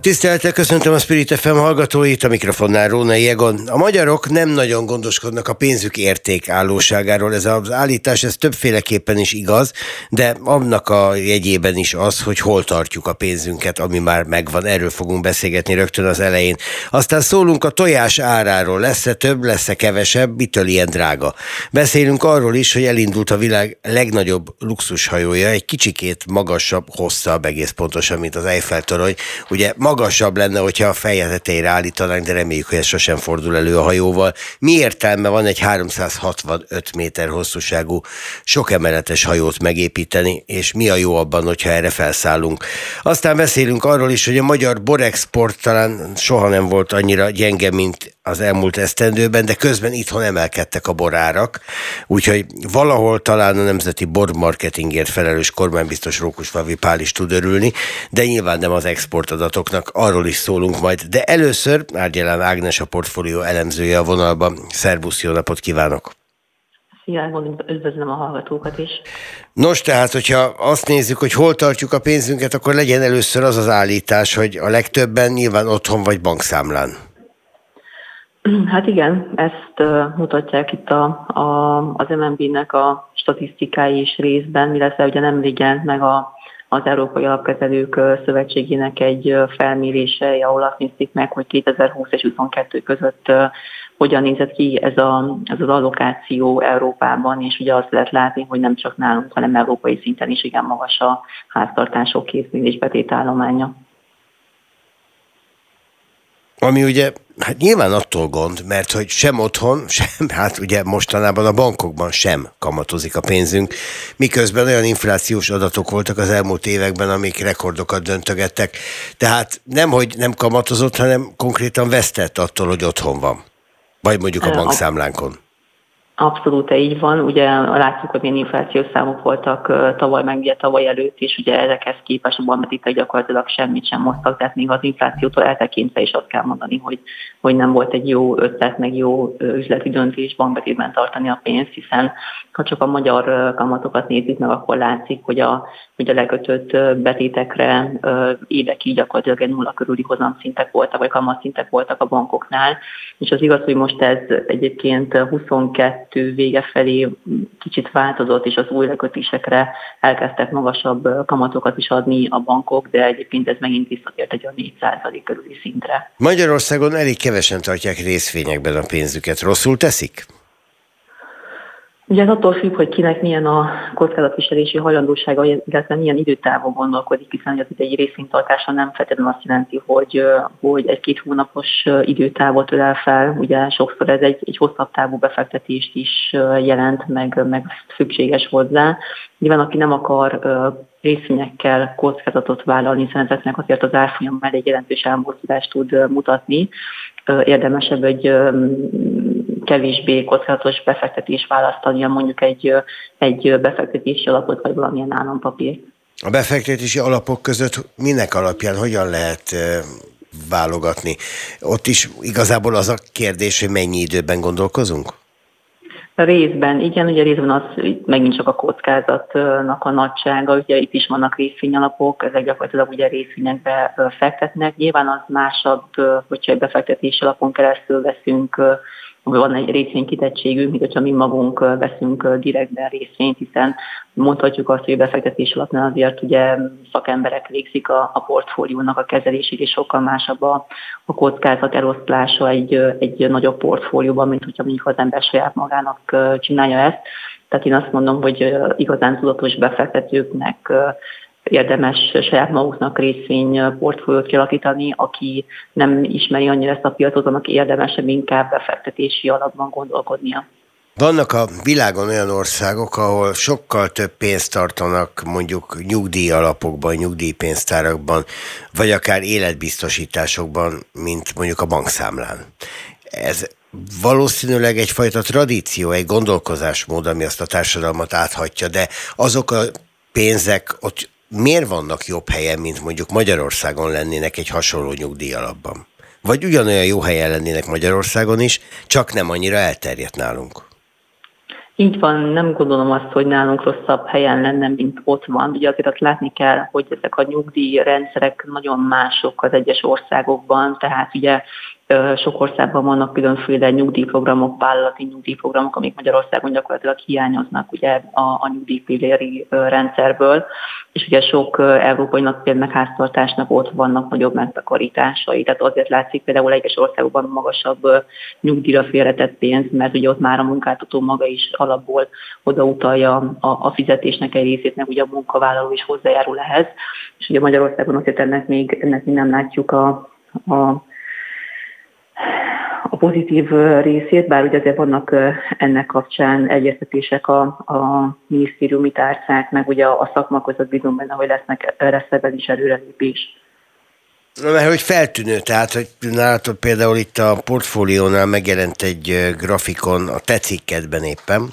Tisztelettel köszöntöm a Spirit FM hallgatóit, a mikrofonnál Róna Jegon. A magyarok nem nagyon gondoskodnak a pénzük értékállóságáról. Ez az állítás, ez többféleképpen is igaz, de annak a jegyében is az, hogy hol tartjuk a pénzünket, ami már megvan. Erről fogunk beszélgetni rögtön az elején. Aztán szólunk a tojás áráról. Lesz-e több, lesz-e kevesebb, mitől ilyen drága. Beszélünk arról is, hogy elindult a világ legnagyobb luxushajója, egy kicsikét magasabb, hosszabb, egész pontosan, mint az Eiffel torony. Ugye magasabb lenne, hogyha a feje tetejére állítanánk, de reméljük, hogy ez sosem fordul elő a hajóval. Mi értelme van egy 365 méter hosszúságú, sok emeletes hajót megépíteni, és mi a jó abban, hogyha erre felszállunk. Aztán beszélünk arról is, hogy a magyar borexport talán soha nem volt annyira gyenge, mint az elmúlt esztendőben, de közben itthon emelkedtek a borárak, úgyhogy valahol talán a nemzeti bormarketingért felelős kormánybiztos Rókusfavi Pál is tud örülni, de nyilván nem az exportadatoknak, arról is szólunk majd. De először Árgyelán Ágnes a portfólió elemzője a vonalban. Szervusz, jó napot kívánok! Szia, üdvözlöm a hallgatókat is. Nos, tehát, hogyha azt nézzük, hogy hol tartjuk a pénzünket, akkor legyen először az az állítás, hogy a legtöbben nyilván otthon vagy bankszámlán. Hát igen, ezt mutatják itt a, a, az MNB-nek a statisztikái is részben, illetve ugye nem jelent meg a, az Európai Alapkezelők Szövetségének egy felmérése, ahol azt nézték meg, hogy 2020 és 2022 között hogyan nézett ki ez, a, ez az allokáció Európában, és ugye azt lehet látni, hogy nem csak nálunk, hanem európai szinten is igen magas a háztartások készülés betétállománya. Ami ugye, hát nyilván attól gond, mert hogy sem otthon, sem, hát ugye mostanában a bankokban sem kamatozik a pénzünk, miközben olyan inflációs adatok voltak az elmúlt években, amik rekordokat döntögettek. Tehát nem, hogy nem kamatozott, hanem konkrétan vesztett attól, hogy otthon van. Vagy mondjuk a bankszámlánkon. Abszolút így van. Ugye látjuk, hogy milyen inflációs számok voltak tavaly, meg ugye tavaly előtt is, ugye ezekhez képest a bankbetétek gyakorlatilag semmit sem moztak, tehát még az inflációtól eltekintve is azt kell mondani, hogy, hogy nem volt egy jó ötlet, meg jó üzleti döntés bankbetétben tartani a pénzt, hiszen ha csak a magyar kamatokat nézzük meg, akkor látszik, hogy a, hogy a lekötött betétekre évekig gyakorlatilag nulla körüli hozamszintek voltak, vagy kamatszintek voltak a bankoknál, és az igaz, hogy most ez egyébként 22 2022 vége felé kicsit változott, és az új lekötésekre elkezdtek magasabb kamatokat is adni a bankok, de egyébként ez megint visszatért egy a 4% körüli szintre. Magyarországon elég kevesen tartják részvényekben a pénzüket. Rosszul teszik? Ugye ez attól függ, hogy kinek milyen a kockázatviselési hajlandósága, illetve milyen időtávon gondolkodik, hiszen az egy részvénytartása nem feltétlenül azt jelenti, hogy, hogy egy-két hónapos időtávot ölel fel. Ugye sokszor ez egy, egy hosszabb távú befektetést is jelent, meg, meg szükséges hozzá. Nyilván aki nem akar részvényekkel kockázatot vállalni, hiszen ezeknek azért az árfolyam elég jelentős elmozdulást tud mutatni, érdemesebb egy kevésbé kockázatos befektetés választania, mondjuk egy, egy befektetési alapot, vagy valamilyen állampapír. A befektetési alapok között minek alapján hogyan lehet válogatni? Ott is igazából az a kérdés, hogy mennyi időben gondolkozunk? Részben, igen, ugye részben az megint csak a kockázatnak a nagysága, ugye itt is vannak részvényalapok, ezek gyakorlatilag ugye részvényekbe fektetnek. Nyilván az másabb, hogyha egy befektetési alapon keresztül veszünk van egy részvénykitettségünk, hogyha mi magunk veszünk direktben részvényt, hiszen mondhatjuk azt, hogy befektetés alapnál azért ugye szakemberek végzik a, a portfóliónak a kezelését, és sokkal másabb a, a kockázat eloszlása egy, egy nagyobb portfólióban, mint hogyha mondjuk az ember saját magának csinálja ezt. Tehát én azt mondom, hogy igazán tudatos befektetőknek érdemes saját maguknak részvény portfóliót kialakítani, aki nem ismeri annyira ezt a piacot, annak érdemesebb inkább befektetési alapban gondolkodnia. Vannak a világon olyan országok, ahol sokkal több pénzt tartanak mondjuk nyugdíj alapokban, nyugdíjpénztárakban, vagy akár életbiztosításokban, mint mondjuk a bankszámlán. Ez valószínűleg egyfajta tradíció, egy gondolkozásmód, ami azt a társadalmat áthatja, de azok a pénzek ott miért vannak jobb helyen, mint mondjuk Magyarországon lennének egy hasonló nyugdíj alapban? Vagy ugyanolyan jó helyen lennének Magyarországon is, csak nem annyira elterjedt nálunk? Így van, nem gondolom azt, hogy nálunk rosszabb helyen lenne, mint ott van. Ugye azért azt látni kell, hogy ezek a nyugdíjrendszerek nagyon mások az egyes országokban, tehát ugye sok országban vannak különféle nyugdíjprogramok, vállalati nyugdíjprogramok, amik Magyarországon gyakorlatilag hiányoznak ugye a, a nyugdíjpilléri rendszerből, és ugye sok európai meg háztartásnak ott vannak nagyobb megtakarításai, tehát azért látszik például egyes országokban magasabb nyugdíjra félretett pénz, mert ugye ott már a munkáltató maga is alapból odautalja a, a fizetésnek egy részét, meg ugye a munkavállaló is hozzájárul ehhez, és ugye Magyarországon azért ennek még, ennek még nem látjuk a, a a pozitív részét, bár ugye azért vannak ennek kapcsán egyeztetések a, a minisztériumi tárcák, meg ugye a szakma között bizony benne, hogy lesznek, lesz ebben is előrelépés. Mert hogy feltűnő, tehát, hogy nálatok például itt a portfóliónál megjelent egy grafikon a te cikkedben éppen,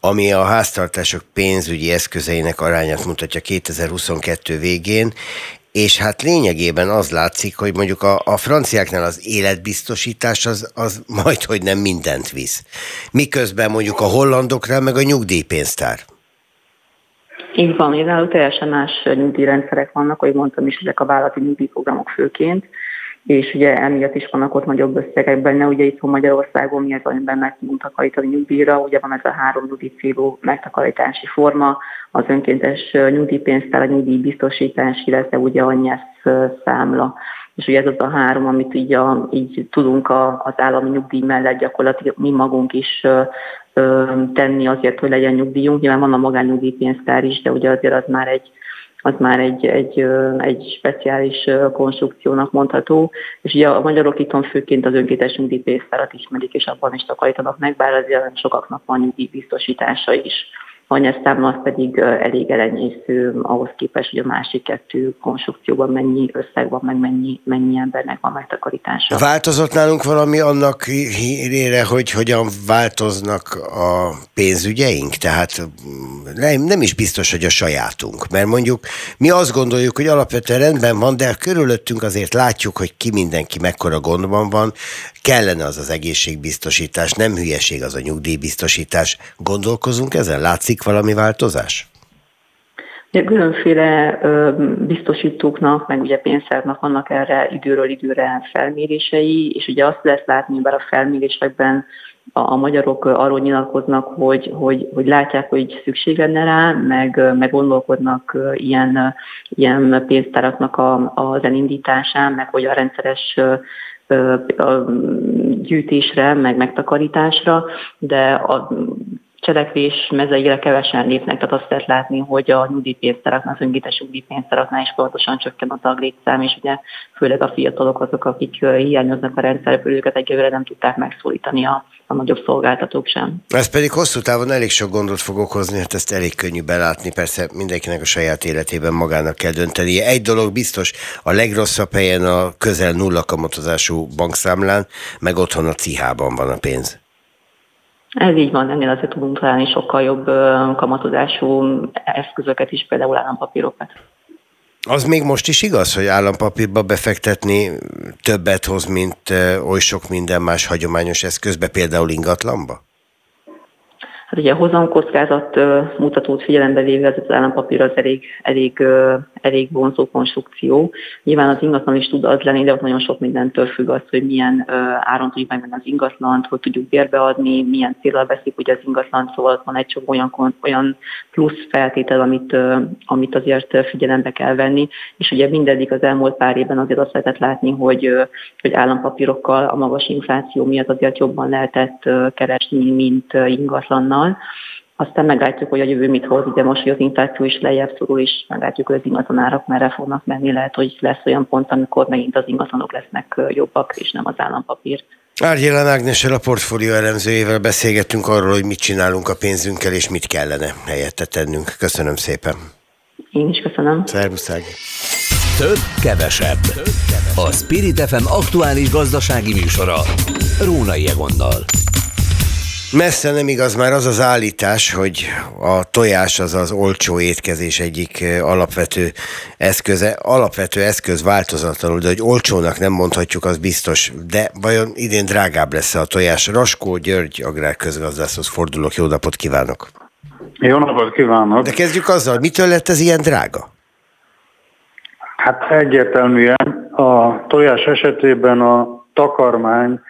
ami a háztartások pénzügyi eszközeinek arányát mutatja 2022 végén, és hát lényegében az látszik, hogy mondjuk a, a franciáknál az életbiztosítás az, az majd, hogy nem mindent visz. Miközben mondjuk a hollandoknál meg a nyugdíjpénztár. Így van, náluk teljesen más nyugdíjrendszerek vannak, ahogy mondtam is, ezek a vállalati nyugdíjprogramok főként, és ugye emiatt is vannak ott nagyobb összegek benne, ugye itt Magyarországon mi az, amiben meg tudunk takarítani nyugdíjra, ugye van ez a három nyugdíjcélú megtakarítási forma, az önkéntes nyugdíjpénztár, a nyugdíjbiztosítás, illetve ugye a NYESZ számla. És ugye ez az a három, amit így, a, így tudunk a, az állami nyugdíj mellett gyakorlatilag mi magunk is ö, tenni azért, hogy legyen nyugdíjunk. Nyilván van a magánnyugdíjpénztár is, de ugye azért az már egy az már egy, egy, egy speciális konstrukciónak mondható, és ugye a magyarok itthon főként az önkéntes nyugdíjpénztárat ismerik, és abban is takarítanak meg, bár azért sokaknak van nyugdíjbiztosítása is anyasztám az pedig elég elenyésző ahhoz képest, hogy a másik kettő konstrukcióban mennyi összeg van, meg mennyi, mennyi embernek van megtakarítása. Változott nálunk valami annak hírére, hogy hogyan változnak a pénzügyeink? Tehát mm, nem, nem is biztos, hogy a sajátunk, mert mondjuk mi azt gondoljuk, hogy alapvetően rendben van, de körülöttünk azért látjuk, hogy ki mindenki mekkora gondban van, kellene az az egészségbiztosítás, nem hülyeség az a nyugdíjbiztosítás. Gondolkozunk ezen? Látszik valami változás? Ja, különféle biztosítóknak, meg ugye pénztárnak vannak erre időről időre felmérései, és ugye azt lehet látni, bár a felmérésekben a, a magyarok arról nyilatkoznak, hogy, hogy, hogy látják, hogy szükség lenne rá, meg, meg gondolkodnak ilyen, ilyen pénztáraknak a, az elindításán, meg hogy a rendszeres gyűjtésre, meg megtakarításra, de a cselekvés mezeire kevesen lépnek, tehát azt lehet látni, hogy a nyugdíjpénztáraknál, az önkéntes nyugdíjpénztáraknál is pontosan csökken a taglétszám, és ugye főleg a fiatalok azok, akik hiányoznak a rendszerből, őket egyelőre nem tudták megszólítani a, a nagyobb szolgáltatók sem. Ez pedig hosszú távon elég sok gondot fog okozni, hát ezt elég könnyű belátni, persze mindenkinek a saját életében magának kell döntenie. Egy dolog biztos, a legrosszabb helyen a közel nulla kamatozású bankszámlán, meg otthon a cihában van a pénz. Ez így van, ennél azért tudunk találni sokkal jobb kamatozású eszközöket is, például állampapírokat. Az még most is igaz, hogy állampapírba befektetni többet hoz, mint oly sok minden más hagyományos eszközbe, például ingatlanba? Hát ugye a hozamkockázat mutatót figyelembe véve ez az állampapír az elég, elég, elég vonzó konstrukció. Nyilván az ingatlan is tud az lenni, de ott nagyon sok mindentől függ az, hogy milyen áron tudjuk megvenni az ingatlant, hogy tudjuk bérbeadni, milyen célra veszik ugye az ingatlan, szóval van egy sok olyan, olyan plusz feltétel, amit, amit azért figyelembe kell venni, és ugye mindeddig az elmúlt pár évben azért azt lehetett látni, hogy, hogy állampapírokkal a magas infláció miatt azért jobban lehetett keresni, mint ingatlannal ingatlannal. Aztán meglátjuk, hogy a jövő mit hoz, ugye most, hogy az infláció is lejjebb szorul, és meglátjuk, hogy az ingatlanárak merre fognak menni. Lehet, hogy lesz olyan pont, amikor megint az ingatlanok lesznek jobbak, és nem az állampapír. Árgyélen Ágnessel a portfólió elemzőjével beszélgettünk arról, hogy mit csinálunk a pénzünkkel, és mit kellene helyette tennünk. Köszönöm szépen. Én is köszönöm. Szervusz, Ági. Több, kevesebb. A Spirit FM aktuális gazdasági műsora. Rónai Egonnal. Messze nem igaz már az az állítás, hogy a tojás az az olcsó étkezés egyik alapvető eszköze. Alapvető eszköz változatlanul, de hogy olcsónak nem mondhatjuk, az biztos. De vajon idén drágább lesz a tojás? Raskó György agrárközgazdászhoz fordulok. Jó napot kívánok! Jó napot kívánok! De kezdjük azzal, mitől lett ez ilyen drága? Hát egyértelműen a tojás esetében a takarmány,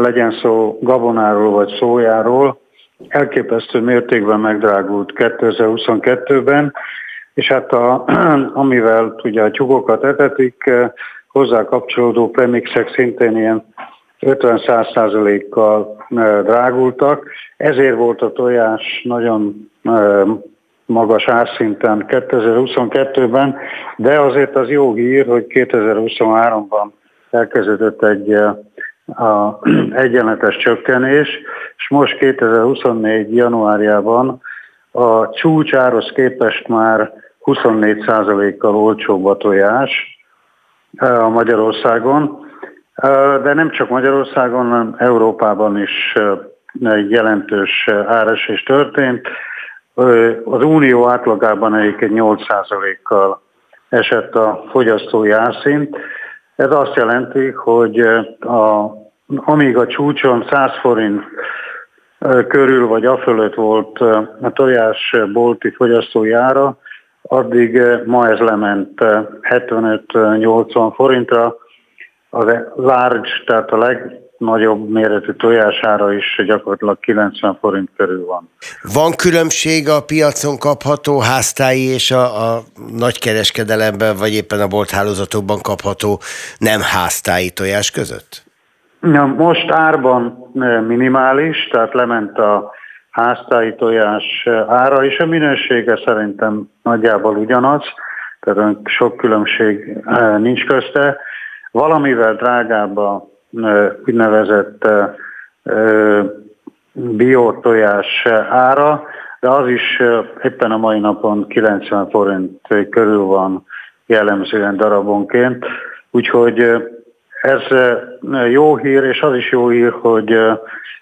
legyen szó gabonáról vagy szójáról, elképesztő mértékben megdrágult 2022-ben, és hát a, amivel ugye a tyúkokat etetik, hozzá kapcsolódó premixek szintén ilyen 50-100%-kal drágultak, ezért volt a tojás nagyon magas árszinten 2022-ben, de azért az jó hír, hogy 2023-ban elkezdődött egy a egyenletes csökkenés, és most 2024. januárjában a csúcsáros képest már 24%-kal olcsóbb a tojás a Magyarországon, de nem csak Magyarországon, hanem Európában is egy jelentős áresés történt. Az unió átlagában egyébként 8%-kal esett a fogyasztói árszint. Ez azt jelenti, hogy a, amíg a csúcson 100 forint körül vagy afölött volt a tojás bolti fogyasztói ára, addig ma ez lement 75-80 forintra. A large, tehát a leg, nagyobb méretű tojására is gyakorlatilag 90 forint körül van. Van különbség a piacon kapható háztáji és a, a nagykereskedelemben, vagy éppen a bolthálózatokban kapható nem háztáji tojás között? Most árban minimális, tehát lement a háztáji tojás ára, és a minősége szerintem nagyjából ugyanaz, tehát sok különbség nincs közte. Valamivel drágább a úgynevezett biotojás ára, de az is éppen a mai napon 90 forint körül van jellemzően darabonként. Úgyhogy ez jó hír, és az is jó hír, hogy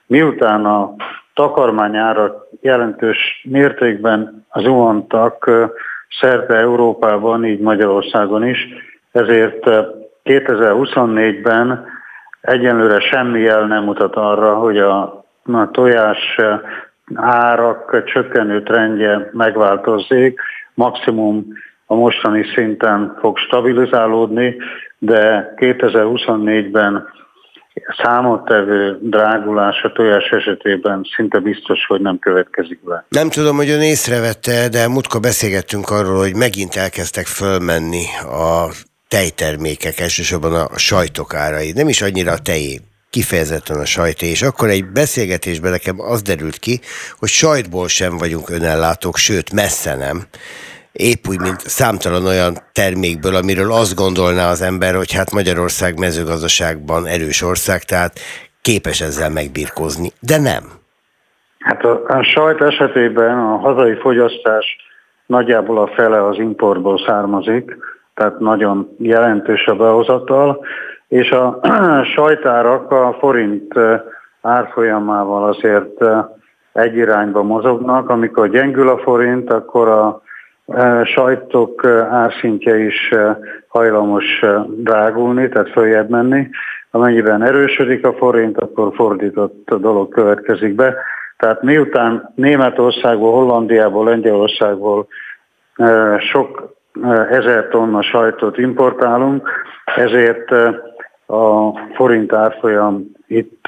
miután a takarmányára jelentős mértékben zuhantak szerte Európában, így Magyarországon is, ezért 2024-ben Egyenlőre semmi jel nem mutat arra, hogy a, a tojás árak csökkenő trendje megváltozzék, maximum a mostani szinten fog stabilizálódni, de 2024-ben számottevő drágulás a tojás esetében szinte biztos, hogy nem következik be. Nem tudom, hogy ön észrevette, de múltkor beszélgettünk arról, hogy megint elkezdtek fölmenni a tejtermékek, elsősorban a sajtok árai, nem is annyira a tejé, kifejezetten a sajté, és akkor egy beszélgetésben nekem az derült ki, hogy sajtból sem vagyunk önellátók, sőt, messze nem. Épp úgy, mint számtalan olyan termékből, amiről azt gondolná az ember, hogy hát Magyarország mezőgazdaságban erős ország, tehát képes ezzel megbirkózni, de nem. Hát a, a sajt esetében a hazai fogyasztás nagyjából a fele az importból származik, tehát nagyon jelentős a behozatal, és a sajtárak a forint árfolyamával azért egy irányba mozognak. Amikor gyengül a forint, akkor a sajtok árszintje is hajlamos drágulni, tehát följebb menni. Amennyiben erősödik a forint, akkor fordított dolog következik be. Tehát miután Németországból, Hollandiából, Lengyelországból sok ezer tonna sajtot importálunk, ezért a forint árfolyam itt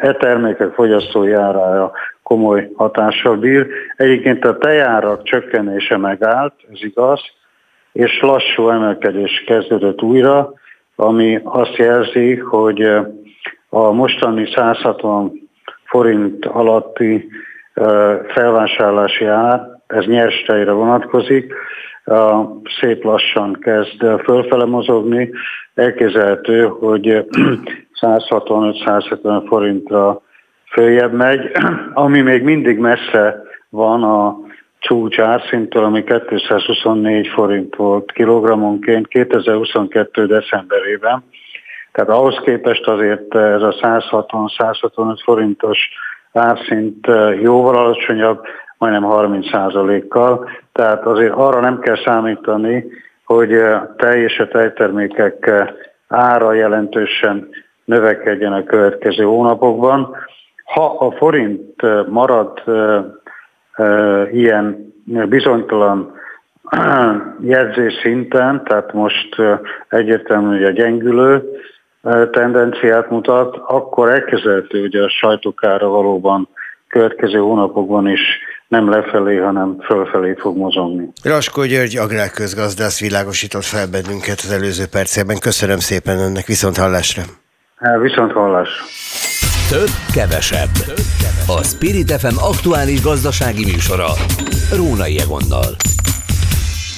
e termékek fogyasztói árára komoly hatással bír. Egyébként a tejárak csökkenése megállt, ez igaz, és lassú emelkedés kezdődött újra, ami azt jelzi, hogy a mostani 160 forint alatti felvásárlási ár, ez nyers tejre vonatkozik, szép lassan kezd fölfele mozogni. Elképzelhető, hogy 165-170 forintra följebb megy, ami még mindig messze van a csúcs árszintől, ami 224 forint volt kilogrammonként 2022. decemberében. Tehát ahhoz képest azért ez a 160-165 forintos árszint jóval alacsonyabb, majdnem 30%-kal. Tehát azért arra nem kell számítani, hogy tej és a tejtermékek ára jelentősen növekedjen a következő hónapokban. Ha a forint marad ilyen bizonytalan jegyzés szinten, tehát most egyértelmű, hogy a gyengülő tendenciát mutat, akkor elkezdhető, hogy a sajtókára valóban következő hónapokban is nem lefelé, hanem fölfelé fog mozogni. Raskó György, agrárközgazdász világosított fel bennünket az előző percében. Köszönöm szépen önnek, viszont hallásra. Viszont hallásra. Több, kevesebb. A Spirit FM aktuális gazdasági műsora. Rónai Egonnal.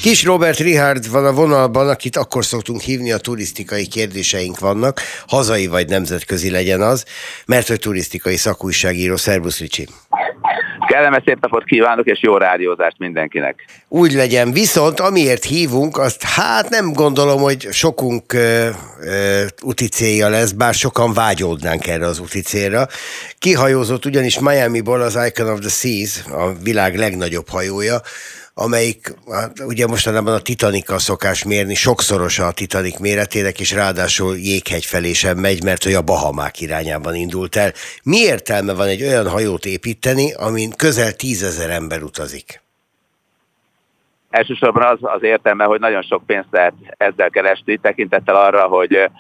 Kis Robert Richard van a vonalban, akit akkor szoktunk hívni, a turisztikai kérdéseink vannak, hazai vagy nemzetközi legyen az, mert hogy turisztikai szakújságíró. Szerbusz Ricsi! Kellemes szép napot kívánok, és jó rádiózást mindenkinek. Úgy legyen, viszont amiért hívunk, azt hát nem gondolom, hogy sokunk ö, ö, úti célja lesz, bár sokan vágyódnánk erre az úti célra. Kihajózott ugyanis Miami-ból az Icon of the Seas, a világ legnagyobb hajója, amelyik hát ugye mostanában a Titanikkal szokás mérni, sokszorosa a Titanic méretének, és ráadásul jéghegy felé sem megy, mert hogy a Bahamák irányában indult el. Mi értelme van egy olyan hajót építeni, amin közel tízezer ember utazik? Elsősorban az az értelme, hogy nagyon sok pénzt lehet ezzel keresni, tekintettel arra, hogy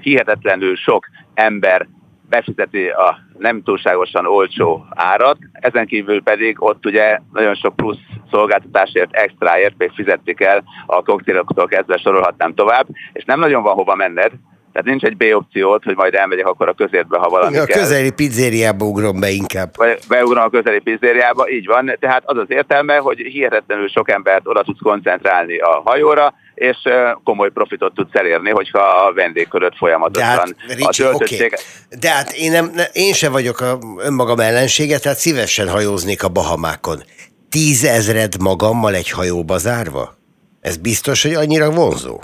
hihetetlenül sok ember befizeti a nem túlságosan olcsó árat, ezen kívül pedig ott ugye nagyon sok plusz szolgáltatásért, extraért még fizetni kell, a koktéloktól kezdve sorolhatnám tovább, és nem nagyon van hova menned, tehát nincs egy B opciót, hogy majd elmegyek akkor a közértbe, ha valami A kell. közeli pizzériába ugrom be inkább. Vagy beugrom a közeli pizzériába, így van. Tehát az az értelme, hogy hihetetlenül sok embert oda tudsz koncentrálni a hajóra, és komoly profitot tudsz elérni, hogyha a vendégköröd folyamatosan De hát, a Ricsi, töltöttség... okay. De hát én, nem, én sem vagyok a önmagam ellensége, tehát szívesen hajóznék a Bahamákon. Tízezred magammal egy hajóba zárva? Ez biztos, hogy annyira vonzó?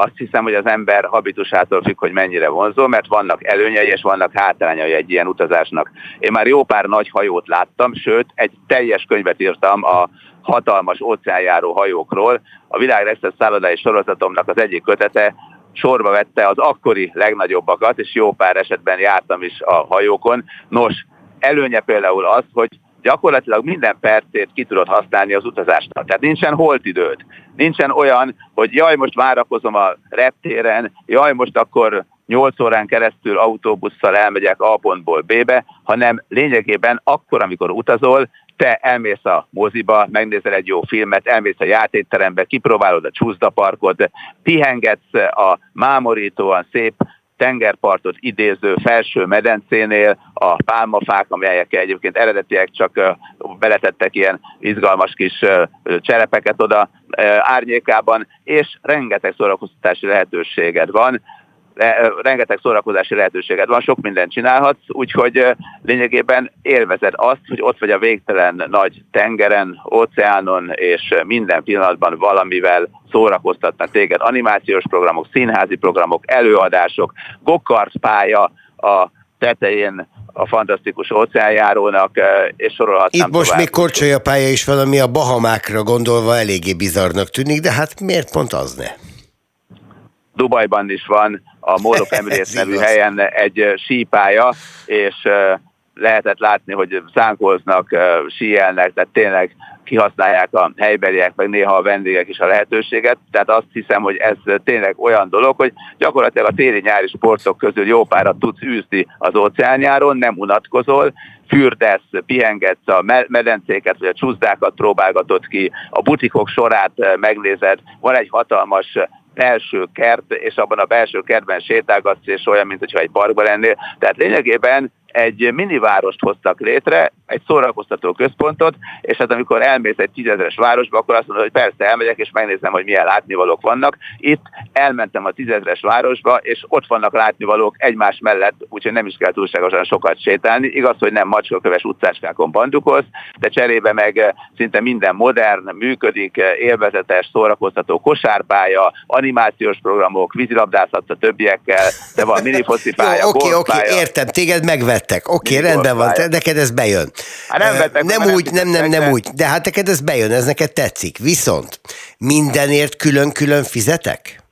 azt hiszem, hogy az ember habitusától függ, hogy mennyire vonzó, mert vannak előnyei és vannak hátrányai egy ilyen utazásnak. Én már jó pár nagy hajót láttam, sőt, egy teljes könyvet írtam a hatalmas óceánjáró hajókról. A világ legszebb szállodai sorozatomnak az egyik kötete sorba vette az akkori legnagyobbakat, és jó pár esetben jártam is a hajókon. Nos, előnye például az, hogy gyakorlatilag minden percét ki tudod használni az utazásnak. Tehát nincsen holtidőd. Nincsen olyan, hogy jaj, most várakozom a reptéren, jaj, most akkor 8 órán keresztül autóbusszal elmegyek A pontból B-be, hanem lényegében akkor, amikor utazol, te elmész a moziba, megnézel egy jó filmet, elmész a játékterembe, kipróbálod a csúszdaparkot, pihengetsz a mámorítóan szép tengerpartot idéző felső medencénél a pálmafák, amelyek egyébként eredetiek csak beletettek ilyen izgalmas kis cserepeket oda árnyékában, és rengeteg szórakoztatási lehetőséged van rengeteg szórakozási lehetőséged van, sok mindent csinálhatsz, úgyhogy lényegében élvezed azt, hogy ott vagy a végtelen nagy tengeren, óceánon, és minden pillanatban valamivel szórakoztatnak téged. Animációs programok, színházi programok, előadások, gokart pálya a tetején a fantasztikus óceánjárónak, és sorolhatnám Itt most tovább. még korcsolya pálya is van, ami a Bahamákra gondolva eléggé bizarnak tűnik, de hát miért pont az ne? Dubajban is van a Mall of Emirates nevű helyen egy sípálya, és lehetett látni, hogy szánkolznak, síelnek, tehát tényleg kihasználják a helybeliek, meg néha a vendégek is a lehetőséget. Tehát azt hiszem, hogy ez tényleg olyan dolog, hogy gyakorlatilag a téli-nyári sportok közül jó párat tudsz űzni az óceánjáron, nem unatkozol, fürdesz, pihengetsz a me- medencéket, vagy a csúszdákat próbálgatod ki, a butikok sorát megnézed, van egy hatalmas belső kert, és abban a belső kertben sétálgatsz, és olyan, mint hogyha egy parkban lennél. Tehát lényegében egy minivárost hoztak létre, egy szórakoztató központot, és hát amikor elmész egy tízezres városba, akkor azt mondod, hogy persze elmegyek, és megnézem, hogy milyen látnivalók vannak. Itt elmentem a tízezres városba, és ott vannak látnivalók egymás mellett, úgyhogy nem is kell túlságosan sokat sétálni. Igaz, hogy nem macskaköves utcáskákon bandukolsz, de cserébe meg eh, szinte minden modern, működik, eh, élvezetes, szórakoztató kosárpálya, animációs programok, vízilabdászat a többiekkel, de van minifocipálya, Oké, oké, értem, téged megvettek. Oké, okay, rendben van, neked ez bejön. Hát nem, vettek, nem úgy, nem, nem, nem úgy, de hát neked ez bejön, ez neked tetszik. Viszont mindenért külön-külön fizetek?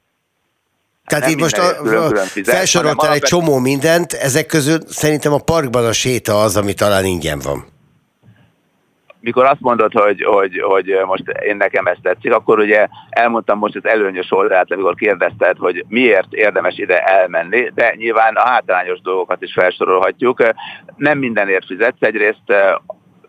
Tehát nem itt most a, külön, külön fizet, felsoroltál egy csomó mindent, ezek közül szerintem a parkban a séta az, ami talán ingyen van mikor azt mondod, hogy, hogy, hogy most én nekem ezt tetszik, akkor ugye elmondtam most az előnyös oldalát, amikor kérdezted, hogy miért érdemes ide elmenni, de nyilván a hátrányos dolgokat is felsorolhatjuk. Nem mindenért fizetsz, egyrészt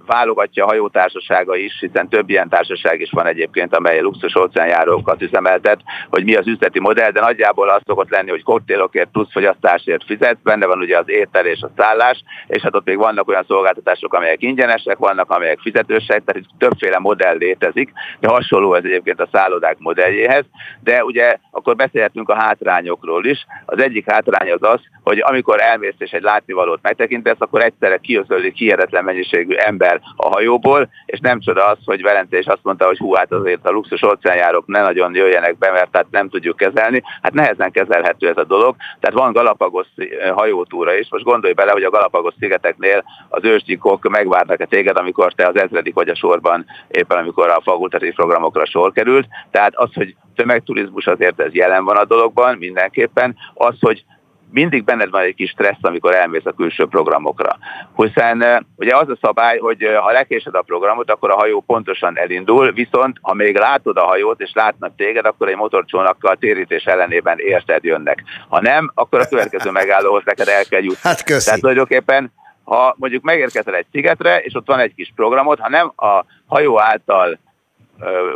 válogatja a hajótársasága is, hiszen több ilyen társaság is van egyébként, amely luxus óceánjárókat üzemeltet, hogy mi az üzleti modell, de nagyjából az szokott lenni, hogy koktélokért plusz fogyasztásért fizet, benne van ugye az étel és a szállás, és hát ott még vannak olyan szolgáltatások, amelyek ingyenesek, vannak, amelyek fizetősek, tehát itt többféle modell létezik, de hasonló ez egyébként a szállodák modelljéhez, de ugye akkor beszélhetünk a hátrányokról is. Az egyik hátrány az az, hogy amikor elmész és egy látnivalót megtekintesz, akkor egyszerre kiözölik hihetetlen mennyiségű ember a hajóból, és nem csoda az, hogy Velence is azt mondta, hogy hú, hát azért a luxus óceánjárók ne nagyon jöjjenek be, mert tehát nem tudjuk kezelni. Hát nehezen kezelhető ez a dolog. Tehát van Galapagos hajótúra is. Most gondolj bele, hogy a Galapagos szigeteknél az ősgyikok megvárnak-e téged, amikor te az ezredik vagy a sorban, éppen amikor a fakultatív programokra sor került. Tehát az, hogy tömegturizmus azért ez jelen van a dologban mindenképpen, az, hogy mindig benned van egy kis stressz, amikor elmész a külső programokra. Hiszen ugye az a szabály, hogy ha lekésed a programot, akkor a hajó pontosan elindul, viszont ha még látod a hajót és látnak téged, akkor egy motorcsónakkal térítés ellenében érted jönnek. Ha nem, akkor a következő megállóhoz neked el kell jutni. Hát köszi. Tehát tulajdonképpen ha mondjuk megérkezel egy szigetre, és ott van egy kis programot, ha nem a hajó által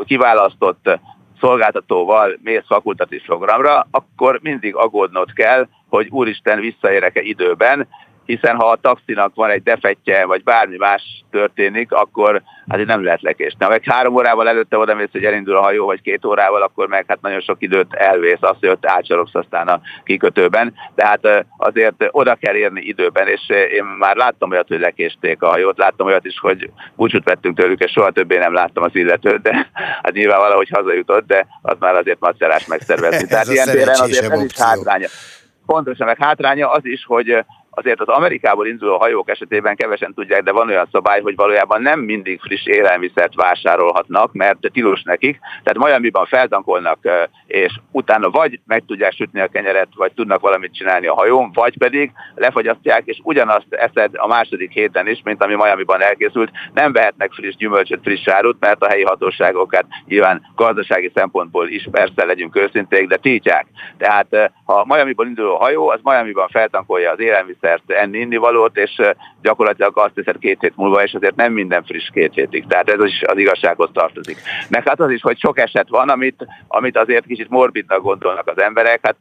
kiválasztott szolgáltatóval mész fakultatív programra, akkor mindig aggódnod kell, hogy úristen visszaérek-e időben, hiszen ha a taxinak van egy defektje, vagy bármi más történik, akkor hát itt nem lehet lekésni. Ha meg három órával előtte oda mész, hogy elindul a hajó, vagy két órával, akkor meg hát nagyon sok időt elvész, azt, hogy ott átsorogsz aztán a kikötőben. Tehát azért oda kell érni időben, és én már láttam olyat, hogy lekésték a hajót, láttam olyat is, hogy búcsút vettünk tőlük, és soha többé nem láttam az illetőt, de hát nyilván valahogy hazajutott, de az már azért macerás megszervezni. Tehát ilyen téren azért ez is hátránya. Pontosan, meg hátránya az is, hogy azért az Amerikából induló hajók esetében kevesen tudják, de van olyan szabály, hogy valójában nem mindig friss élelmiszert vásárolhatnak, mert tilos nekik. Tehát Miami-ban és utána vagy meg tudják sütni a kenyeret, vagy tudnak valamit csinálni a hajón, vagy pedig lefagyasztják, és ugyanazt eszed a második héten is, mint ami Miami-ban elkészült. Nem vehetnek friss gyümölcsöt, friss árut, mert a helyi hatóságokat nyilván gazdasági szempontból is persze legyünk őszinték, de tiltják. Tehát ha Miami-ban induló hajó, az Miami-ban feltankolja az élelmiszer élelmiszert, enni, inni valót, és gyakorlatilag azt teszed két hét múlva, és azért nem minden friss két hétig. Tehát ez is az igazsághoz tartozik. Meg hát az is, hogy sok eset van, amit, amit azért kicsit morbidnak gondolnak az emberek. Hát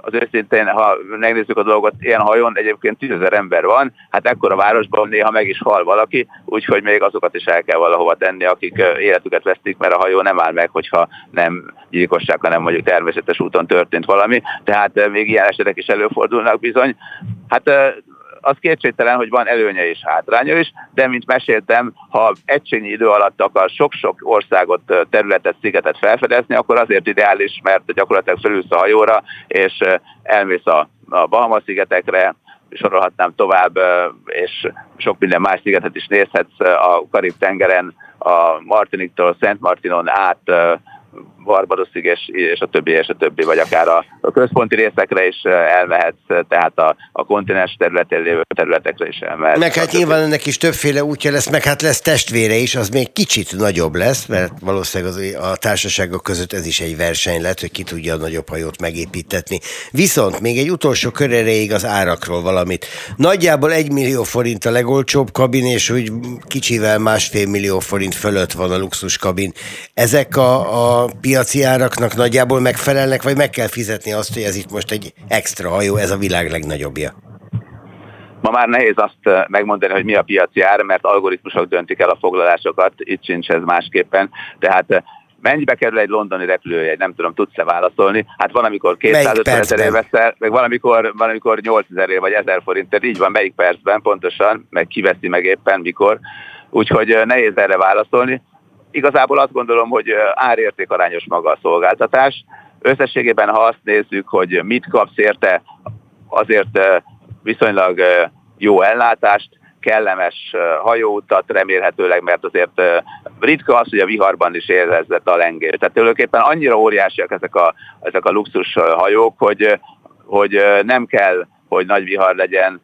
az őszintén, ha megnézzük a dolgot, ilyen hajón egyébként tízezer ember van, hát ekkor a városban néha meg is hal valaki, úgyhogy még azokat is el kell valahova tenni, akik életüket vesztik, mert a hajó nem áll meg, hogyha nem gyilkosság, hanem mondjuk természetes úton történt valami. Tehát még ilyen esetek is előfordulnak bizony. Hát az kétségtelen, hogy van előnye és hátránya is, de mint meséltem, ha egységnyi idő alatt akar sok-sok országot, területet, szigetet felfedezni, akkor azért ideális, mert gyakorlatilag felülsz a hajóra, és elmész a, a Bahama-szigetekre, sorolhatnám tovább, és sok minden más szigetet is nézhetsz a Karib-tengeren, a Martiniktól Szent Martinon át Barbadosig és, és a többi, és a többi, vagy akár a, a központi részekre is elmehetsz, tehát a, a kontinens területén lévő területekre is elmehetsz. Meg hát nyilván ennek is többféle útja lesz, meg hát lesz testvére is, az még kicsit nagyobb lesz, mert valószínűleg az, a társaságok között ez is egy verseny lett, hogy ki tudja a nagyobb hajót megépítetni. Viszont még egy utolsó kör az árakról valamit. Nagyjából egy millió forint a legolcsóbb kabin, és úgy kicsivel másfél millió forint fölött van a luxus kabin. Ezek a, a piaci áraknak nagyjából megfelelnek, vagy meg kell fizetni azt, hogy ez itt most egy extra hajó, ez a világ legnagyobbja? Ma már nehéz azt megmondani, hogy mi a piaci ár, mert algoritmusok döntik el a foglalásokat, itt sincs ez másképpen. Tehát mennyibe kerül egy londoni repülőjegy, nem tudom, tudsz-e válaszolni? Hát van, amikor 250 ezerért veszel, meg van, amikor, van, amikor 8 ezerért vagy 1000 forint, tehát így van, melyik percben pontosan, meg kiveszi meg éppen mikor, úgyhogy nehéz erre válaszolni. Igazából azt gondolom, hogy árértékarányos maga a szolgáltatás. Összességében, ha azt nézzük, hogy mit kapsz érte, azért viszonylag jó ellátást, kellemes hajóutat remélhetőleg, mert azért ritka az, hogy a viharban is érezzett a lengés. Tehát tulajdonképpen annyira óriásiak ezek a, ezek a luxus hajók, hogy, hogy nem kell, hogy nagy vihar legyen,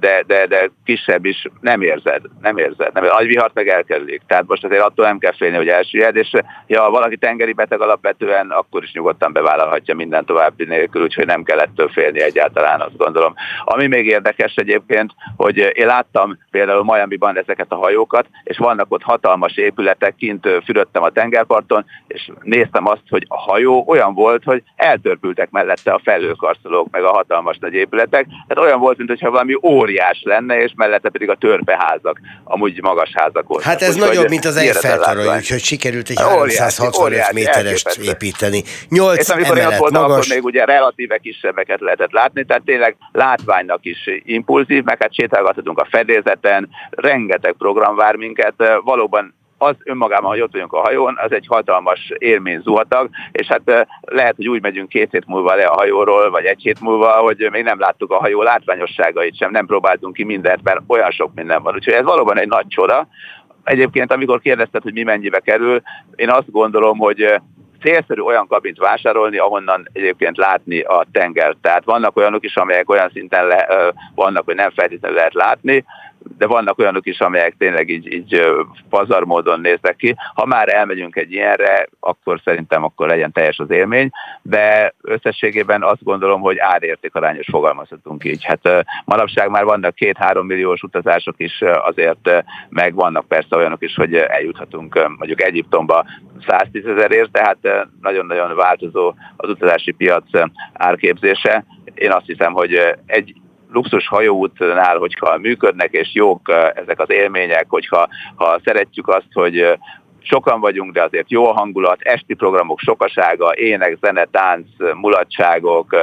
de, de, de kisebb is nem érzed, nem érzed. Nem, a vihart meg elkerülik. Tehát most azért attól nem kell félni, hogy elsüllyed, és ha valaki tengeri beteg alapvetően, akkor is nyugodtan bevállalhatja minden további nélkül, úgyhogy nem kell ettől félni egyáltalán, azt gondolom. Ami még érdekes egyébként, hogy én láttam például Miami-ban ezeket a hajókat, és vannak ott hatalmas épületek, kint fürödtem a tengerparton, és néztem azt, hogy a hajó olyan volt, hogy eltörpültek mellette a felőkarszolók, meg a hatalmas nagy épületek. Tehát olyan volt, mintha mintha valami óriás lenne, és mellette pedig a törpeházak, amúgy magas házak voltak. Hát ez Úgy, nagyobb, mint az Eiffel torony, úgyhogy sikerült egy 365 méterest építeni. 8 és amikor emelet, voltam, magas... akkor még ugye relatíve kisebbeket lehetett látni, tehát tényleg látványnak is impulzív, meg hát sétálgathatunk a fedélzeten, rengeteg program vár minket, valóban az önmagában, hogy ott vagyunk a hajón, az egy hatalmas élmény zuhatag, és hát lehet, hogy úgy megyünk két hét múlva le a hajóról, vagy egy hét múlva, hogy még nem láttuk a hajó látványosságait sem, nem próbáltunk ki mindent, mert olyan sok minden van. Úgyhogy ez valóban egy nagy csoda. Egyébként, amikor kérdezted, hogy mi mennyibe kerül, én azt gondolom, hogy célszerű olyan kabint vásárolni, ahonnan egyébként látni a tenger. Tehát vannak olyanok is, amelyek olyan szinten le, vannak, hogy nem feltétlenül lehet látni, de vannak olyanok is, amelyek tényleg így, így pazar módon néznek ki. Ha már elmegyünk egy ilyenre, akkor szerintem akkor legyen teljes az élmény, de összességében azt gondolom, hogy árértékarányos fogalmazhatunk így. Hát manapság már vannak két-három milliós utazások is azért, meg vannak persze olyanok is, hogy eljuthatunk mondjuk Egyiptomba 110 ezerért, tehát nagyon-nagyon változó az utazási piac árképzése. Én azt hiszem, hogy egy luxus hajóútnál, hogyha működnek és jók ezek az élmények, hogyha ha szeretjük azt, hogy sokan vagyunk, de azért jó a hangulat, esti programok sokasága, ének, zene, tánc, mulatságok,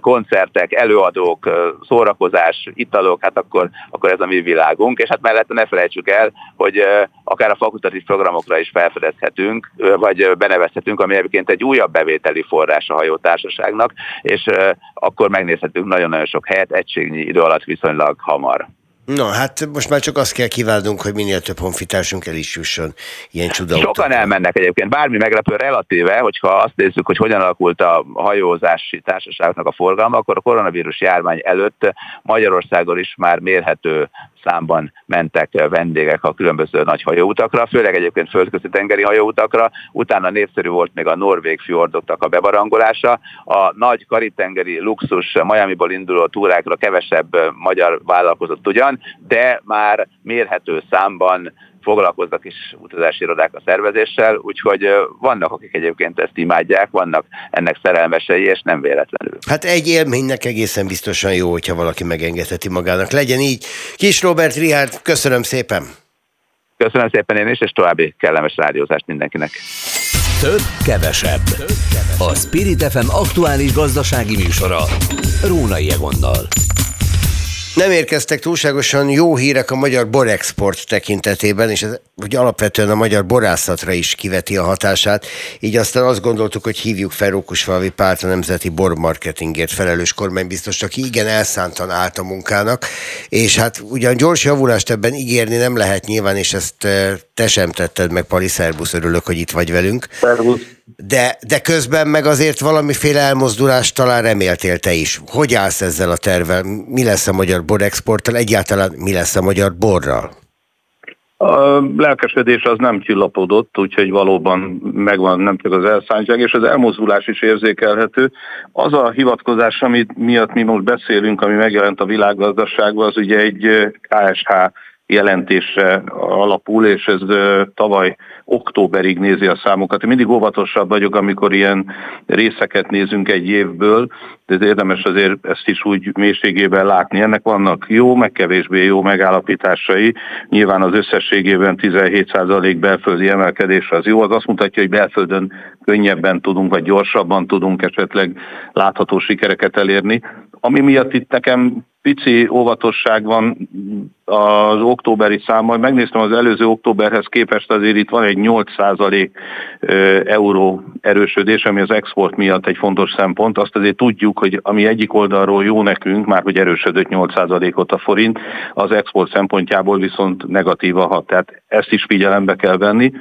koncertek, előadók, szórakozás, italok, hát akkor, akkor ez a mi világunk, és hát mellette ne felejtsük el, hogy akár a fakultatív programokra is felfedezhetünk, vagy benevezhetünk, ami egyébként egy újabb bevételi forrás a hajótársaságnak, és akkor megnézhetünk nagyon-nagyon sok helyet egységnyi idő alatt viszonylag hamar. No, hát most már csak azt kell kívánunk, hogy minél több honfitársunk el is jusson ilyen csoda. Sokan elmennek egyébként, bármi meglepő relatíve, hogyha azt nézzük, hogy hogyan alakult a hajózási társaságoknak a forgalma, akkor a koronavírus járvány előtt Magyarországon is már mérhető számban mentek vendégek a különböző nagy hajóutakra, főleg egyébként földközi tengeri hajóutakra, utána népszerű volt még a norvég fjordoknak a bebarangolása, a nagy karitengeri luxus Miami-ból induló túrákra kevesebb magyar vállalkozott ugyan, de már mérhető számban foglalkoznak is utazási irodák a szervezéssel, úgyhogy vannak, akik egyébként ezt imádják, vannak ennek szerelmesei, és nem véletlenül. Hát egy élménynek egészen biztosan jó, hogyha valaki megengedheti magának. Legyen így. Kis Robert Rihárd, köszönöm szépen! Köszönöm szépen én is, és további kellemes rádiózást mindenkinek. Több, kevesebb. A Spirit FM aktuális gazdasági műsora. Rónai Egonnal. Nem érkeztek túlságosan jó hírek a magyar borexport tekintetében, és ez ugye alapvetően a magyar borászatra is kiveti a hatását, így aztán azt gondoltuk, hogy hívjuk fel Rókusfalvi Pált a Nemzeti Bormarketingért felelős kormánybiztos, aki igen elszántan állt a munkának, és hát ugyan gyors javulást ebben ígérni nem lehet nyilván, és ezt eh, te sem tetted meg, Pali Szerbusz, örülök, hogy itt vagy velünk. Szervusz. De, de közben meg azért valamiféle elmozdulást talán reméltél te is. Hogy állsz ezzel a tervel? Mi lesz a magyar borexporttal? Egyáltalán mi lesz a magyar borral? A lelkesedés az nem csillapodott, úgyhogy valóban megvan nem csak az elszántság, és az elmozdulás is érzékelhető. Az a hivatkozás, amit miatt mi most beszélünk, ami megjelent a világgazdaságban, az ugye egy KSH jelentésre alapul, és ez tavaly októberig nézi a számokat. Én mindig óvatosabb vagyok, amikor ilyen részeket nézünk egy évből, de érdemes azért ezt is úgy mélységében látni. Ennek vannak jó, meg kevésbé jó megállapításai. Nyilván az összességében 17% belföldi emelkedés az jó, az azt mutatja, hogy belföldön könnyebben tudunk, vagy gyorsabban tudunk esetleg látható sikereket elérni. Ami miatt itt nekem pici óvatosság van az októberi számmal. Megnéztem az előző októberhez képest azért itt van egy 8% euró erősödés, ami az export miatt egy fontos szempont. Azt azért tudjuk, hogy ami egyik oldalról jó nekünk, már hogy erősödött 8%-ot a forint, az export szempontjából viszont negatíva hat. Tehát ezt is figyelembe kell venni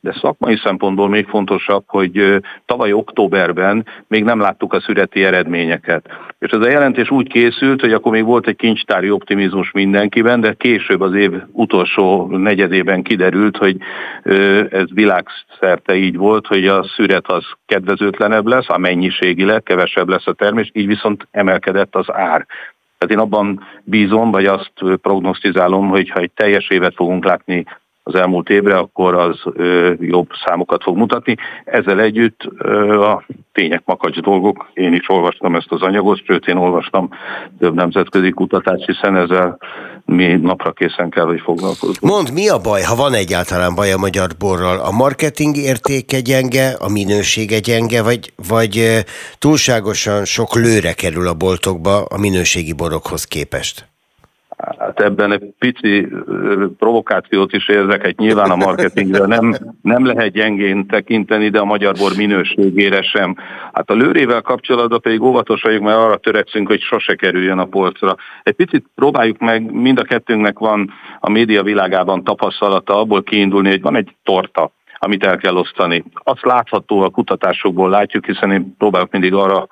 de szakmai szempontból még fontosabb, hogy tavaly októberben még nem láttuk a szüreti eredményeket. És ez a jelentés úgy készült, hogy akkor még volt egy kincstári optimizmus mindenkiben, de később az év utolsó negyedében kiderült, hogy ez világszerte így volt, hogy a szüret az kedvezőtlenebb lesz, a mennyiségileg kevesebb lesz a termés, így viszont emelkedett az ár. Tehát én abban bízom, vagy azt prognosztizálom, hogy ha egy teljes évet fogunk látni az elmúlt évre, akkor az jobb számokat fog mutatni. Ezzel együtt a tények makacs dolgok, én is olvastam ezt az anyagot, sőt én olvastam több nemzetközi kutatást, hiszen ezzel mi napra készen kell, hogy foglalkozunk. Mond, mi a baj, ha van egyáltalán baj a magyar borral? A marketing értéke gyenge, a minősége gyenge, vagy, vagy túlságosan sok lőre kerül a boltokba a minőségi borokhoz képest? Hát ebben egy pici provokációt is érzek, egy nyilván a marketingre nem, nem lehet gyengén tekinteni, de a magyar bor minőségére sem. Hát a lőrével kapcsolatban pedig óvatos vagyok, mert arra törekszünk, hogy sose kerüljön a polcra. Egy picit próbáljuk meg, mind a kettőnknek van a média világában tapasztalata abból kiindulni, hogy van egy torta, amit el kell osztani. Azt látható a kutatásokból látjuk, hiszen én próbálok mindig arra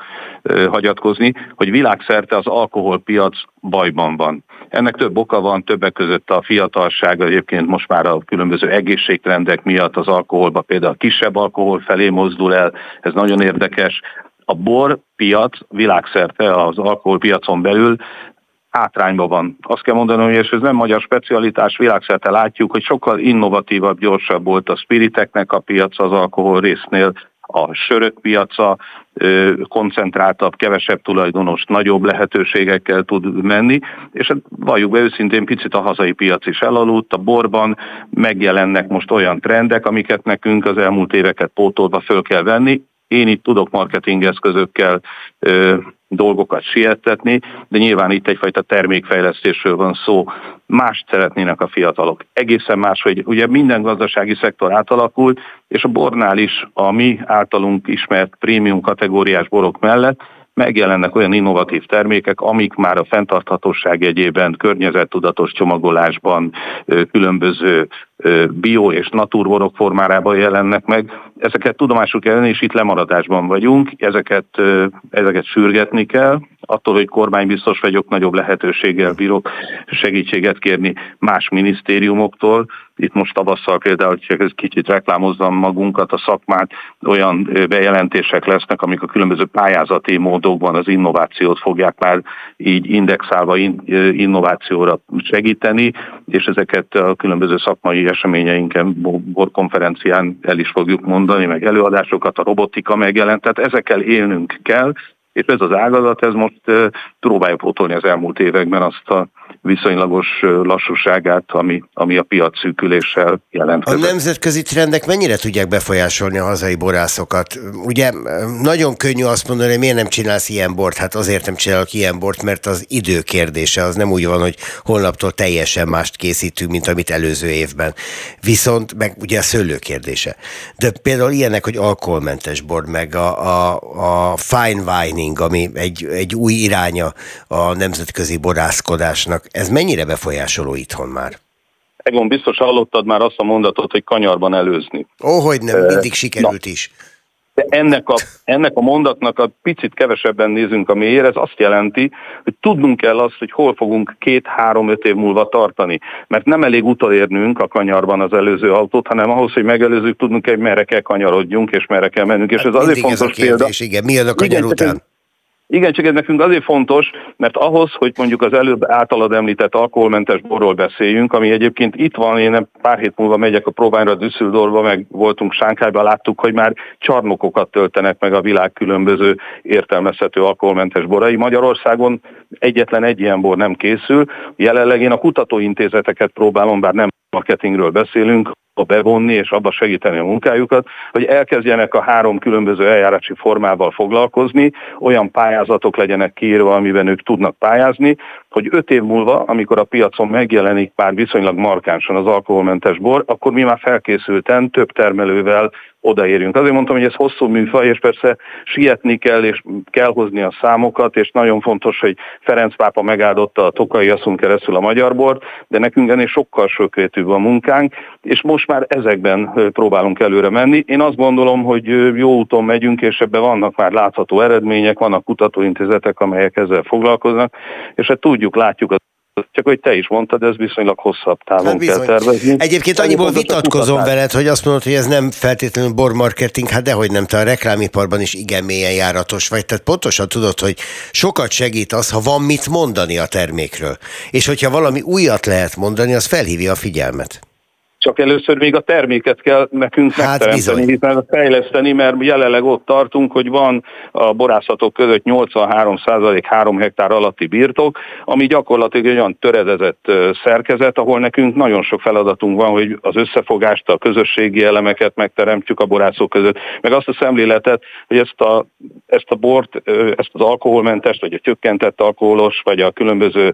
hagyatkozni, hogy világszerte az alkoholpiac bajban van. Ennek több oka van, többek között a fiatalság egyébként most már a különböző egészségtrendek miatt az alkoholba például kisebb alkohol felé mozdul el, ez nagyon érdekes. A bor piac világszerte az alkoholpiacon belül hátrányban van. Azt kell mondanom, hogy ez nem magyar specialitás, világszerte látjuk, hogy sokkal innovatívabb, gyorsabb volt a spiriteknek a piac az alkohol résznél, a sörök piaca koncentráltabb, kevesebb tulajdonos, nagyobb lehetőségekkel tud menni, és hát valljuk be őszintén picit a hazai piac is elaludt, a borban megjelennek most olyan trendek, amiket nekünk az elmúlt éveket pótolva föl kell venni, én itt tudok marketingeszközökkel ö, dolgokat siettetni, de nyilván itt egyfajta termékfejlesztésről van szó. Mást szeretnének a fiatalok. Egészen más, hogy ugye minden gazdasági szektor átalakult, és a bornál is a mi általunk ismert prémium kategóriás borok mellett megjelennek olyan innovatív termékek, amik már a fenntarthatóság egyében, környezettudatos csomagolásban, különböző bio és naturborok formárában jelennek meg. Ezeket tudomásul kell és itt lemaradásban vagyunk, ezeket, ezeket sürgetni kell, attól, hogy kormánybiztos vagyok, nagyobb lehetőséggel bírok segítséget kérni más minisztériumoktól. Itt most tavasszal például, hogy ez kicsit reklámozzam magunkat, a szakmát, olyan bejelentések lesznek, amik a különböző pályázati módokban az innovációt fogják már így indexálva innovációra segíteni, és ezeket a különböző szakmai eseményeinken, borkonferencián el is fogjuk mondani, meg előadásokat, a robotika megjelent, tehát ezekkel élnünk kell, és ez az ágazat, ez most próbálja pótolni az elmúlt években azt a viszonylagos lassúságát, ami, ami a piac szűküléssel jelentkezik. A nemzetközi trendek mennyire tudják befolyásolni a hazai borászokat? Ugye nagyon könnyű azt mondani, hogy miért nem csinálsz ilyen bort? Hát azért nem csinálok ilyen bort, mert az idő kérdése, az nem úgy van, hogy holnaptól teljesen mást készítünk, mint amit előző évben. Viszont meg ugye a szőlő kérdése. De például ilyenek, hogy alkoholmentes bor, meg a, a, a fine wining, ami egy, egy új iránya a nemzetközi borászkodásnak. Ez mennyire befolyásoló itthon már? Egon, biztos hallottad már azt a mondatot, hogy kanyarban előzni. Ó, hogy nem, mindig sikerült Na. is. De ennek a, ennek a mondatnak a picit kevesebben nézünk a mélyére, ez azt jelenti, hogy tudnunk kell azt, hogy hol fogunk két-három-öt év múlva tartani. Mert nem elég utolérnünk a kanyarban az előző autót, hanem ahhoz, hogy megelőzzük, tudnunk hogy merre kell kanyarodjunk, és merre kell mennünk. És ez hát azért fontos a kérdés, példa. Igen, mi a kanyar igen, után? Igen, csak ez nekünk azért fontos, mert ahhoz, hogy mondjuk az előbb általad említett alkoholmentes borról beszéljünk, ami egyébként itt van, én pár hét múlva megyek a próbányra Düsseldorfba, meg voltunk Sánkhájban, láttuk, hogy már csarnokokat töltenek meg a világ különböző értelmezhető alkoholmentes borai. Magyarországon egyetlen egy ilyen bor nem készül. Jelenleg én a kutatóintézeteket próbálom, bár nem marketingről beszélünk, bevonni és abba segíteni a munkájukat, hogy elkezdjenek a három különböző eljárási formával foglalkozni, olyan pályázatok legyenek kiírva, amiben ők tudnak pályázni, hogy öt év múlva, amikor a piacon megjelenik már viszonylag markánsan az alkoholmentes bor, akkor mi már felkészülten több termelővel odaérjünk. Azért mondtam, hogy ez hosszú műfaj, és persze sietni kell, és kell hozni a számokat, és nagyon fontos, hogy Ferenc pápa megáldotta a Tokai Aszun keresztül a magyar bort, de nekünk ennél sokkal sökrétűbb a munkánk, és most már ezekben próbálunk előre menni. Én azt gondolom, hogy jó úton megyünk, és ebben vannak már látható eredmények, vannak kutatóintézetek, amelyek ezzel foglalkoznak, és hát tudjuk, látjuk az csak hogy te is mondtad, ez viszonylag hosszabb távon hát kell tervezni. Egyébként annyiból vitatkozom veled, hogy azt mondod, hogy ez nem feltétlenül bormarketing, hát dehogy nem, te a reklámiparban is igen mélyen járatos vagy. Tehát pontosan tudod, hogy sokat segít az, ha van mit mondani a termékről. És hogyha valami újat lehet mondani, az felhívja a figyelmet csak először még a terméket kell nekünk hát megteremteni, hiszen fejleszteni, mert jelenleg ott tartunk, hogy van a borászatok között 83% 3 hektár alatti birtok, ami gyakorlatilag egy olyan töredezett szerkezet, ahol nekünk nagyon sok feladatunk van, hogy az összefogást, a közösségi elemeket megteremtjük a borászok között, meg azt a szemléletet, hogy ezt a, ezt a bort, ezt az alkoholmentest, vagy a csökkentett alkoholos, vagy a különböző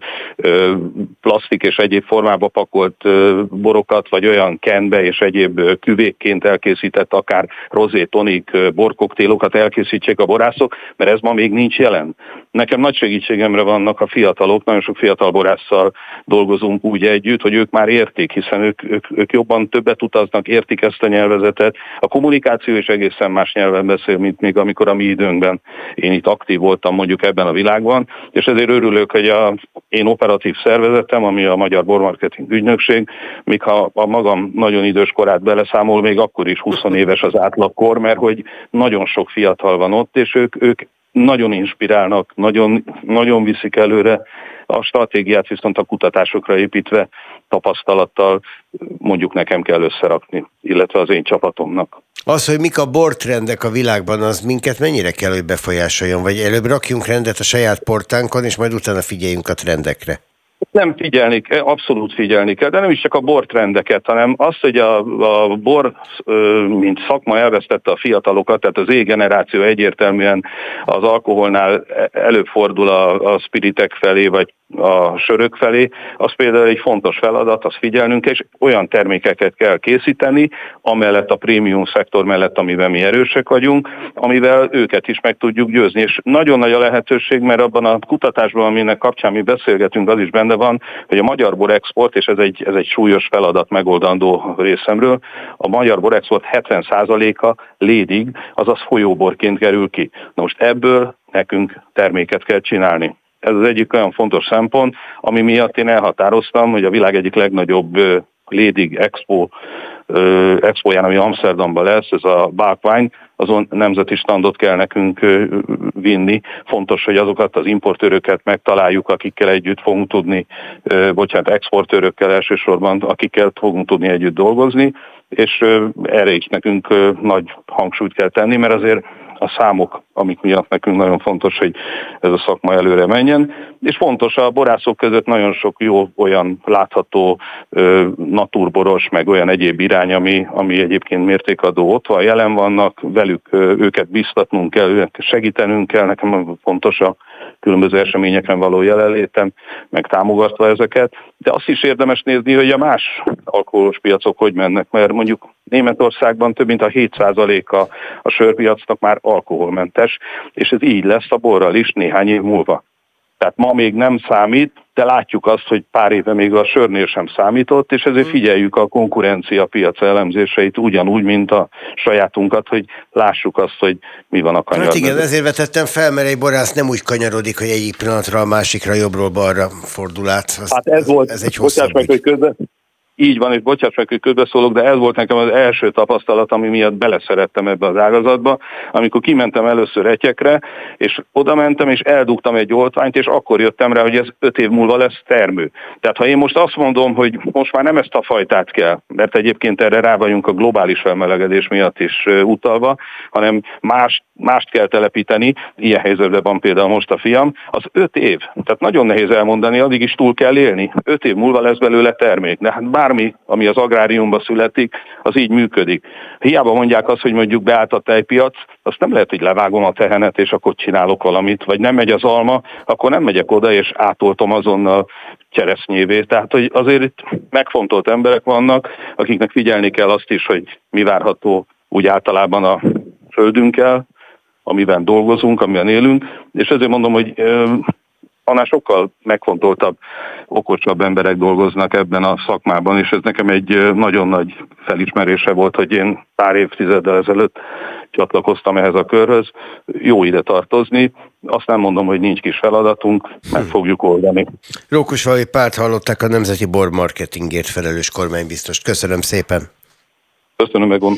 plastik és egyéb formába pakolt borokat, vagy olyan olyan kenbe és egyéb küvékként elkészített, akár rozé, tonik, borkoktélokat elkészítsék a borászok, mert ez ma még nincs jelen. Nekem nagy segítségemre vannak a fiatalok, nagyon sok fiatal borásszal dolgozunk úgy együtt, hogy ők már értik, hiszen ők, ők, ők jobban többet utaznak, értik ezt a nyelvezetet. A kommunikáció is egészen más nyelven beszél, mint még amikor a mi időnkben én itt aktív voltam mondjuk ebben a világban, és ezért örülök, hogy a én operatív szervezetem, ami a Magyar Bormarketing Ügynökség, míg ha a magam nagyon idős korát beleszámol, még akkor is 20 éves az átlagkor, mert hogy nagyon sok fiatal van ott, és ők, ők nagyon inspirálnak, nagyon, nagyon viszik előre a stratégiát, viszont a kutatásokra építve tapasztalattal mondjuk nekem kell összerakni, illetve az én csapatomnak. Az, hogy mik a bortrendek a világban, az minket mennyire kell, hogy befolyásoljon? Vagy előbb rakjunk rendet a saját portánkon, és majd utána figyeljünk a trendekre? Nem figyelni kell, abszolút figyelni kell, de nem is csak a bortrendeket, hanem azt, hogy a, a bor, mint szakma elvesztette a fiatalokat, tehát az E-generáció egyértelműen az alkoholnál előbb fordul a, a spiritek felé, vagy a sörök felé, az például egy fontos feladat, az figyelnünk, és olyan termékeket kell készíteni, amellett a prémium szektor mellett, amiben mi erősek vagyunk, amivel őket is meg tudjuk győzni. És nagyon nagy a lehetőség, mert abban a kutatásban, aminek kapcsán mi beszélgetünk, az is benne van, hogy a magyar bor export, és ez egy, ez egy súlyos feladat megoldandó részemről, a magyar bor export 70%-a lédig, azaz folyóborként kerül ki. Na most ebből nekünk terméket kell csinálni. Ez az egyik olyan fontos szempont, ami miatt én elhatároztam, hogy a világ egyik legnagyobb Lédig Expo expóján, ami Amsterdamban lesz, ez a Bákvány, azon nemzeti standot kell nekünk vinni. Fontos, hogy azokat az importőröket megtaláljuk, akikkel együtt fogunk tudni, bocsánat, exportőrökkel elsősorban, akikkel fogunk tudni együtt dolgozni, és erre is nekünk nagy hangsúlyt kell tenni, mert azért a számok, amik miatt nekünk nagyon fontos, hogy ez a szakma előre menjen. És fontos, a borászok között nagyon sok jó olyan látható naturboros, meg olyan egyéb irány, ami, ami egyébként mértékadó ott van, jelen vannak, velük őket biztatnunk kell, őket segítenünk kell, nekem fontos a különböző eseményeken való jelenlétem, meg támogatva ezeket, de azt is érdemes nézni, hogy a más alkoholos piacok hogy mennek, mert mondjuk Németországban több mint a 7%-a a sörpiacnak már alkoholmentes, és ez így lesz a borral is néhány év múlva. Tehát ma még nem számít, de látjuk azt, hogy pár éve még a sörnél sem számított, és ezért mm. figyeljük a konkurencia piac elemzéseit ugyanúgy, mint a sajátunkat, hogy lássuk azt, hogy mi van a kanyar. Hát igen, ezért vetettem fel, mert egy borász nem úgy kanyarodik, hogy egyik pillanatra a másikra jobbról balra fordul át. Az, hát ez volt, ez egy hosszabb meg, hogy közben, így van, és bocsáss meg, hogy közbeszólok, de ez volt nekem az első tapasztalat, ami miatt beleszerettem ebbe az ágazatba, amikor kimentem először etyekre, és oda mentem, és eldugtam egy oltványt, és akkor jöttem rá, hogy ez öt év múlva lesz termő. Tehát ha én most azt mondom, hogy most már nem ezt a fajtát kell, mert egyébként erre rá vagyunk a globális felmelegedés miatt is utalva, hanem más, mást kell telepíteni, ilyen helyzetben van például most a fiam, az öt év. Tehát nagyon nehéz elmondani, addig is túl kell élni. Öt év múlva lesz belőle termék. De hát bármi, ami az agráriumban születik, az így működik. Hiába mondják azt, hogy mondjuk beállt a tejpiac, azt nem lehet, hogy levágom a tehenet, és akkor csinálok valamit, vagy nem megy az alma, akkor nem megyek oda, és átoltom azonnal cseresznyévé. Tehát, hogy azért itt megfontolt emberek vannak, akiknek figyelni kell azt is, hogy mi várható úgy általában a földünkkel, amiben dolgozunk, amiben élünk, és ezért mondom, hogy annál sokkal megfontoltabb, okosabb emberek dolgoznak ebben a szakmában, és ez nekem egy nagyon nagy felismerése volt, hogy én pár évtizeddel ezelőtt csatlakoztam ehhez a körhöz. Jó ide tartozni, azt nem mondom, hogy nincs kis feladatunk, meg hm. fogjuk oldani. Rókusvalai Párt hallották a Nemzeti Bor Marketingért felelős kormánybiztos. Köszönöm szépen! Köszönöm, Megon!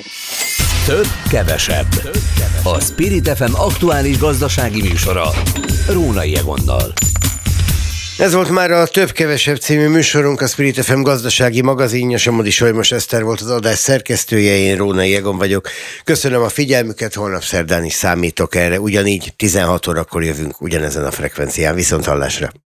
Több, kevesebb. A Spirit FM aktuális gazdasági műsora. Rónai Egonnal. Ez volt már a Több-Kevesebb című műsorunk, a Spirit FM gazdasági magazinja, Somodi Solymos Eszter volt az adás szerkesztője, én Rónai Egon vagyok. Köszönöm a figyelmüket, holnap szerdán is számítok erre, ugyanígy 16 órakor jövünk ugyanezen a frekvencián, viszont hallásra.